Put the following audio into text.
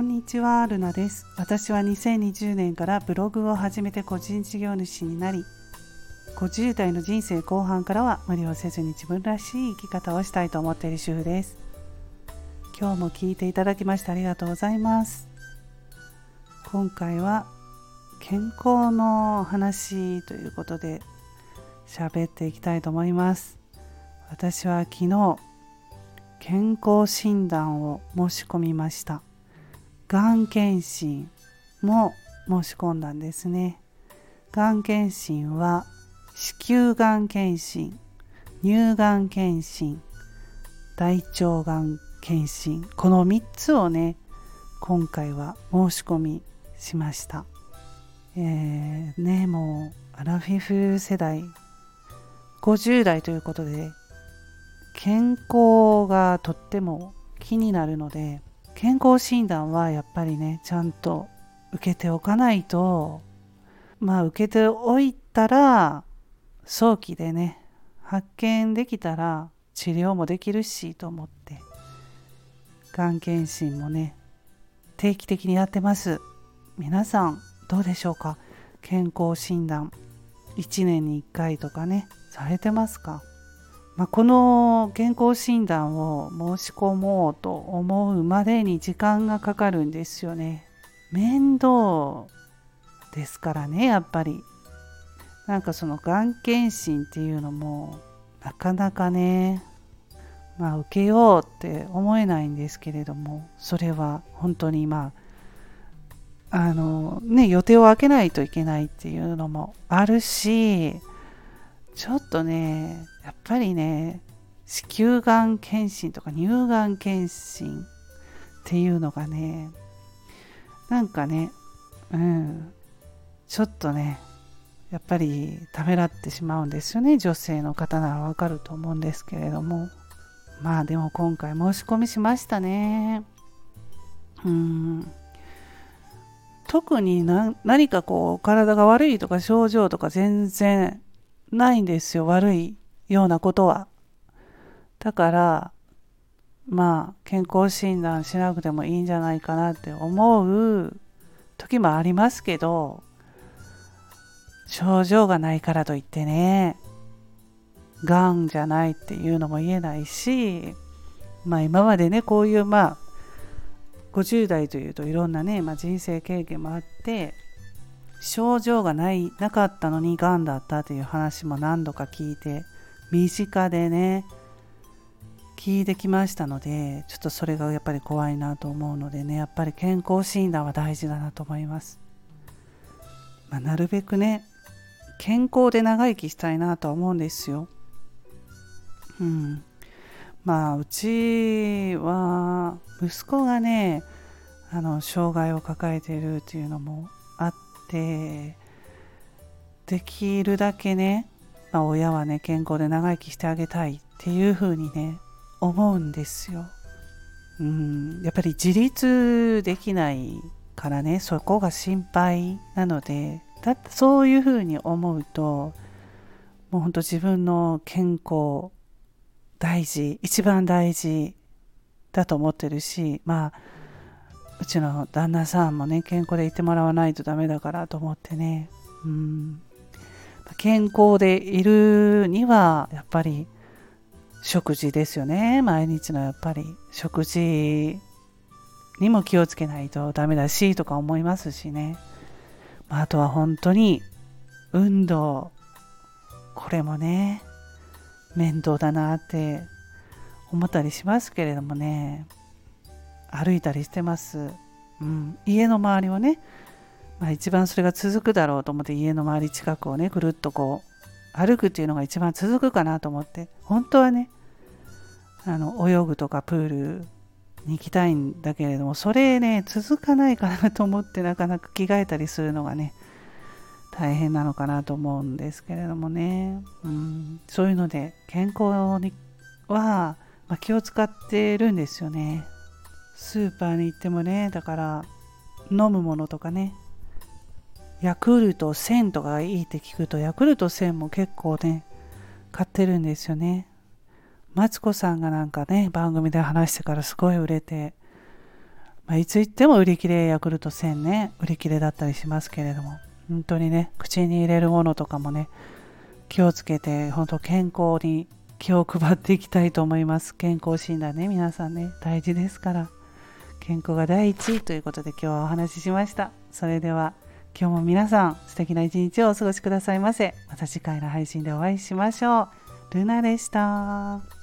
こんにちは、ルナです。私は2020年からブログを始めて個人事業主になり、50代の人生後半からは無理をせずに自分らしい生き方をしたいと思っている主婦です。今日も聞いていただきましてありがとうございます。今回は健康の話ということで喋っていきたいと思います。私は昨日健康診断を申し込みました。がん検診も申し込んだんですね。がん検診は子宮がん検診、乳がん検診、大腸がん検診、この3つをね、今回は申し込みしました。えー、ね、もうアラフィフ世代、50代ということで、健康がとっても気になるので、健康診断はやっぱりねちゃんと受けておかないとまあ受けておいたら早期でね発見できたら治療もできるしと思ってがん検診もね定期的にやってます。皆さんどうでしょうか？健康診断1年に1回とかねされてますか？まあ、この健康診断を申し込もうと思うまでに時間がかかるんですよね。面倒ですからねやっぱり。なんかそのがん検診っていうのもなかなかねまあ受けようって思えないんですけれどもそれは本当にまああのね予定を空けないといけないっていうのもあるしちょっとねやっぱりね子宮がん検診とか乳がん検診っていうのがねなんかねうんちょっとねやっぱりためらってしまうんですよね。女性の方ならわかると思うんですけれども。まあでも今回申し込みしましたね。うん。特に何かこう体が悪いとか症状とか全然ないんですよ悪いようなことは。だからまあ健康診断しなくてもいいんじゃないかなって思う時もありますけど症状がないからといってねがんじゃないっていうのも言えないしまあ今までねこういうまあ50代というといろんなね、まあ、人生経験もあって症状がないなかったのにがんだったという話も何度か聞いて身近でね聞いてきましたのでちょっとそれがやっぱり怖いなと思うのでねやっぱり健康診断は大事だなと思います、まあ、なるべくね健康で長生きしたいなと思うんですよ。うん。まあうちは息子がねあの障害を抱えているっていうのもあってできるだけねまあ、親はね健康で長生きしてあげたいっていうふうにね思うんですよ。うんやっぱり自立できないからねそこが心配なのでだってそういうふうに思うともうほんと自分の健康大事一番大事だと思ってるしまあうちの旦那さんもね健康でいてもらわないとダメだからと思ってね。うん。健康でいるにはやっぱり食事ですよね。毎日のやっぱり。食事にも気をつけないとダメだしとか思いますしね、まあ、あとは本当に運動。これもね面倒だなって思ったりしますけれどもね。歩いたりしてます、うん、家の周りをねまあ、一番それが続くだろうと思って家の周り近くをねぐるっとこう歩くっていうのが一番続くかなと思って本当はねあの泳ぐとかプールに行きたいんだけれどもそれね続かないかなと思ってなかなか着替えたりするのがね大変なのかなと思うんですけれどもね、うん、そういうので健康には、まあ、気を使ってるんですよね。スーパーに行ってもねだから飲むものとかね。ヤクルト1000とかがいいって聞くと、ヤクルト1000も結構ね、買ってるんですよね。マツコさんがなんかね、番組で話してからすごい売れて、まあ、いつ行っても売り切れヤクルト1000ね売り切れだったりしますけれども本当にね口に入れるものとかもね気をつけて本当健康に気を配っていきたいと思います。健康診断ね皆さんね大事ですから。健康が第一位ということで今日はお話ししました。それでは今日も皆さん素敵な一日をお過ごしくださいませ。また次回の配信でお会いしましょう。ルナでした。